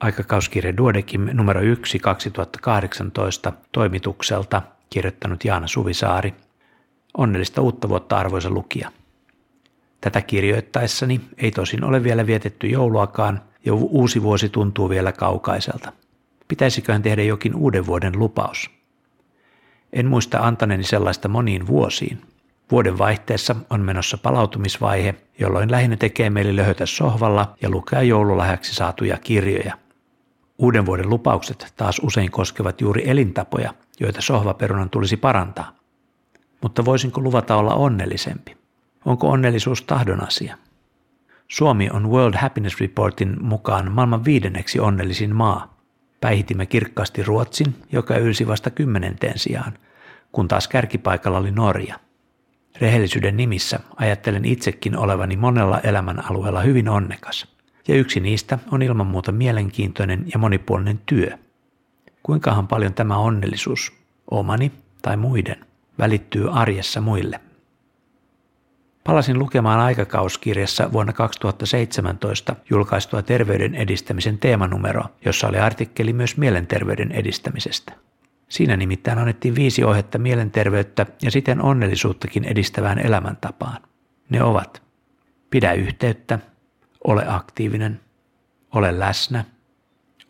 Aikakauskirja Duodekim numero 1 2018 toimitukselta kirjoittanut Jaana Suvisaari. Onnellista uutta vuotta arvoisa lukija. Tätä kirjoittaessani ei tosin ole vielä vietetty jouluakaan ja uusi vuosi tuntuu vielä kaukaiselta. Pitäisiköhän tehdä jokin uuden vuoden lupaus? En muista antaneeni sellaista moniin vuosiin. Vuoden vaihteessa on menossa palautumisvaihe, jolloin lähinnä tekee meille löhötä sohvalla ja lukea joululahjaksi saatuja kirjoja. Uuden vuoden lupaukset taas usein koskevat juuri elintapoja, joita sohvaperunan tulisi parantaa. Mutta voisinko luvata olla onnellisempi? Onko onnellisuus tahdon asia? Suomi on World Happiness Reportin mukaan maailman viidenneksi onnellisin maa. Päihitimme kirkkaasti Ruotsin, joka ylsi vasta kymmenenteen sijaan, kun taas kärkipaikalla oli Norja. Rehellisyyden nimissä ajattelen itsekin olevani monella elämänalueella hyvin onnekas, ja yksi niistä on ilman muuta mielenkiintoinen ja monipuolinen työ. Kuinkahan paljon tämä onnellisuus, omani tai muiden, välittyy arjessa muille? Palasin lukemaan aikakauskirjassa vuonna 2017 julkaistua terveyden edistämisen teemanumero, jossa oli artikkeli myös mielenterveyden edistämisestä. Siinä nimittäin annettiin viisi ohjetta mielenterveyttä ja siten onnellisuuttakin edistävään elämäntapaan. Ne ovat pidä yhteyttä, ole aktiivinen, ole läsnä,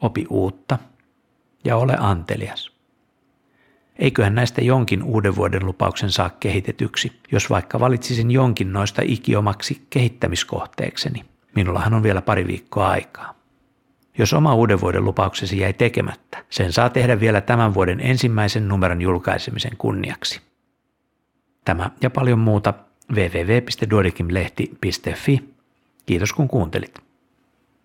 opi uutta ja ole antelias. Eiköhän näistä jonkin uuden vuoden lupauksen saa kehitetyksi, jos vaikka valitsisin jonkin noista ikiomaksi kehittämiskohteekseni. Minullahan on vielä pari viikkoa aikaa. Jos oma uuden vuoden lupauksesi jäi tekemättä, sen saa tehdä vielä tämän vuoden ensimmäisen numeron julkaisemisen kunniaksi. Tämä ja paljon muuta www.duodikimlehti.fi. Kiitos kun kuuntelit.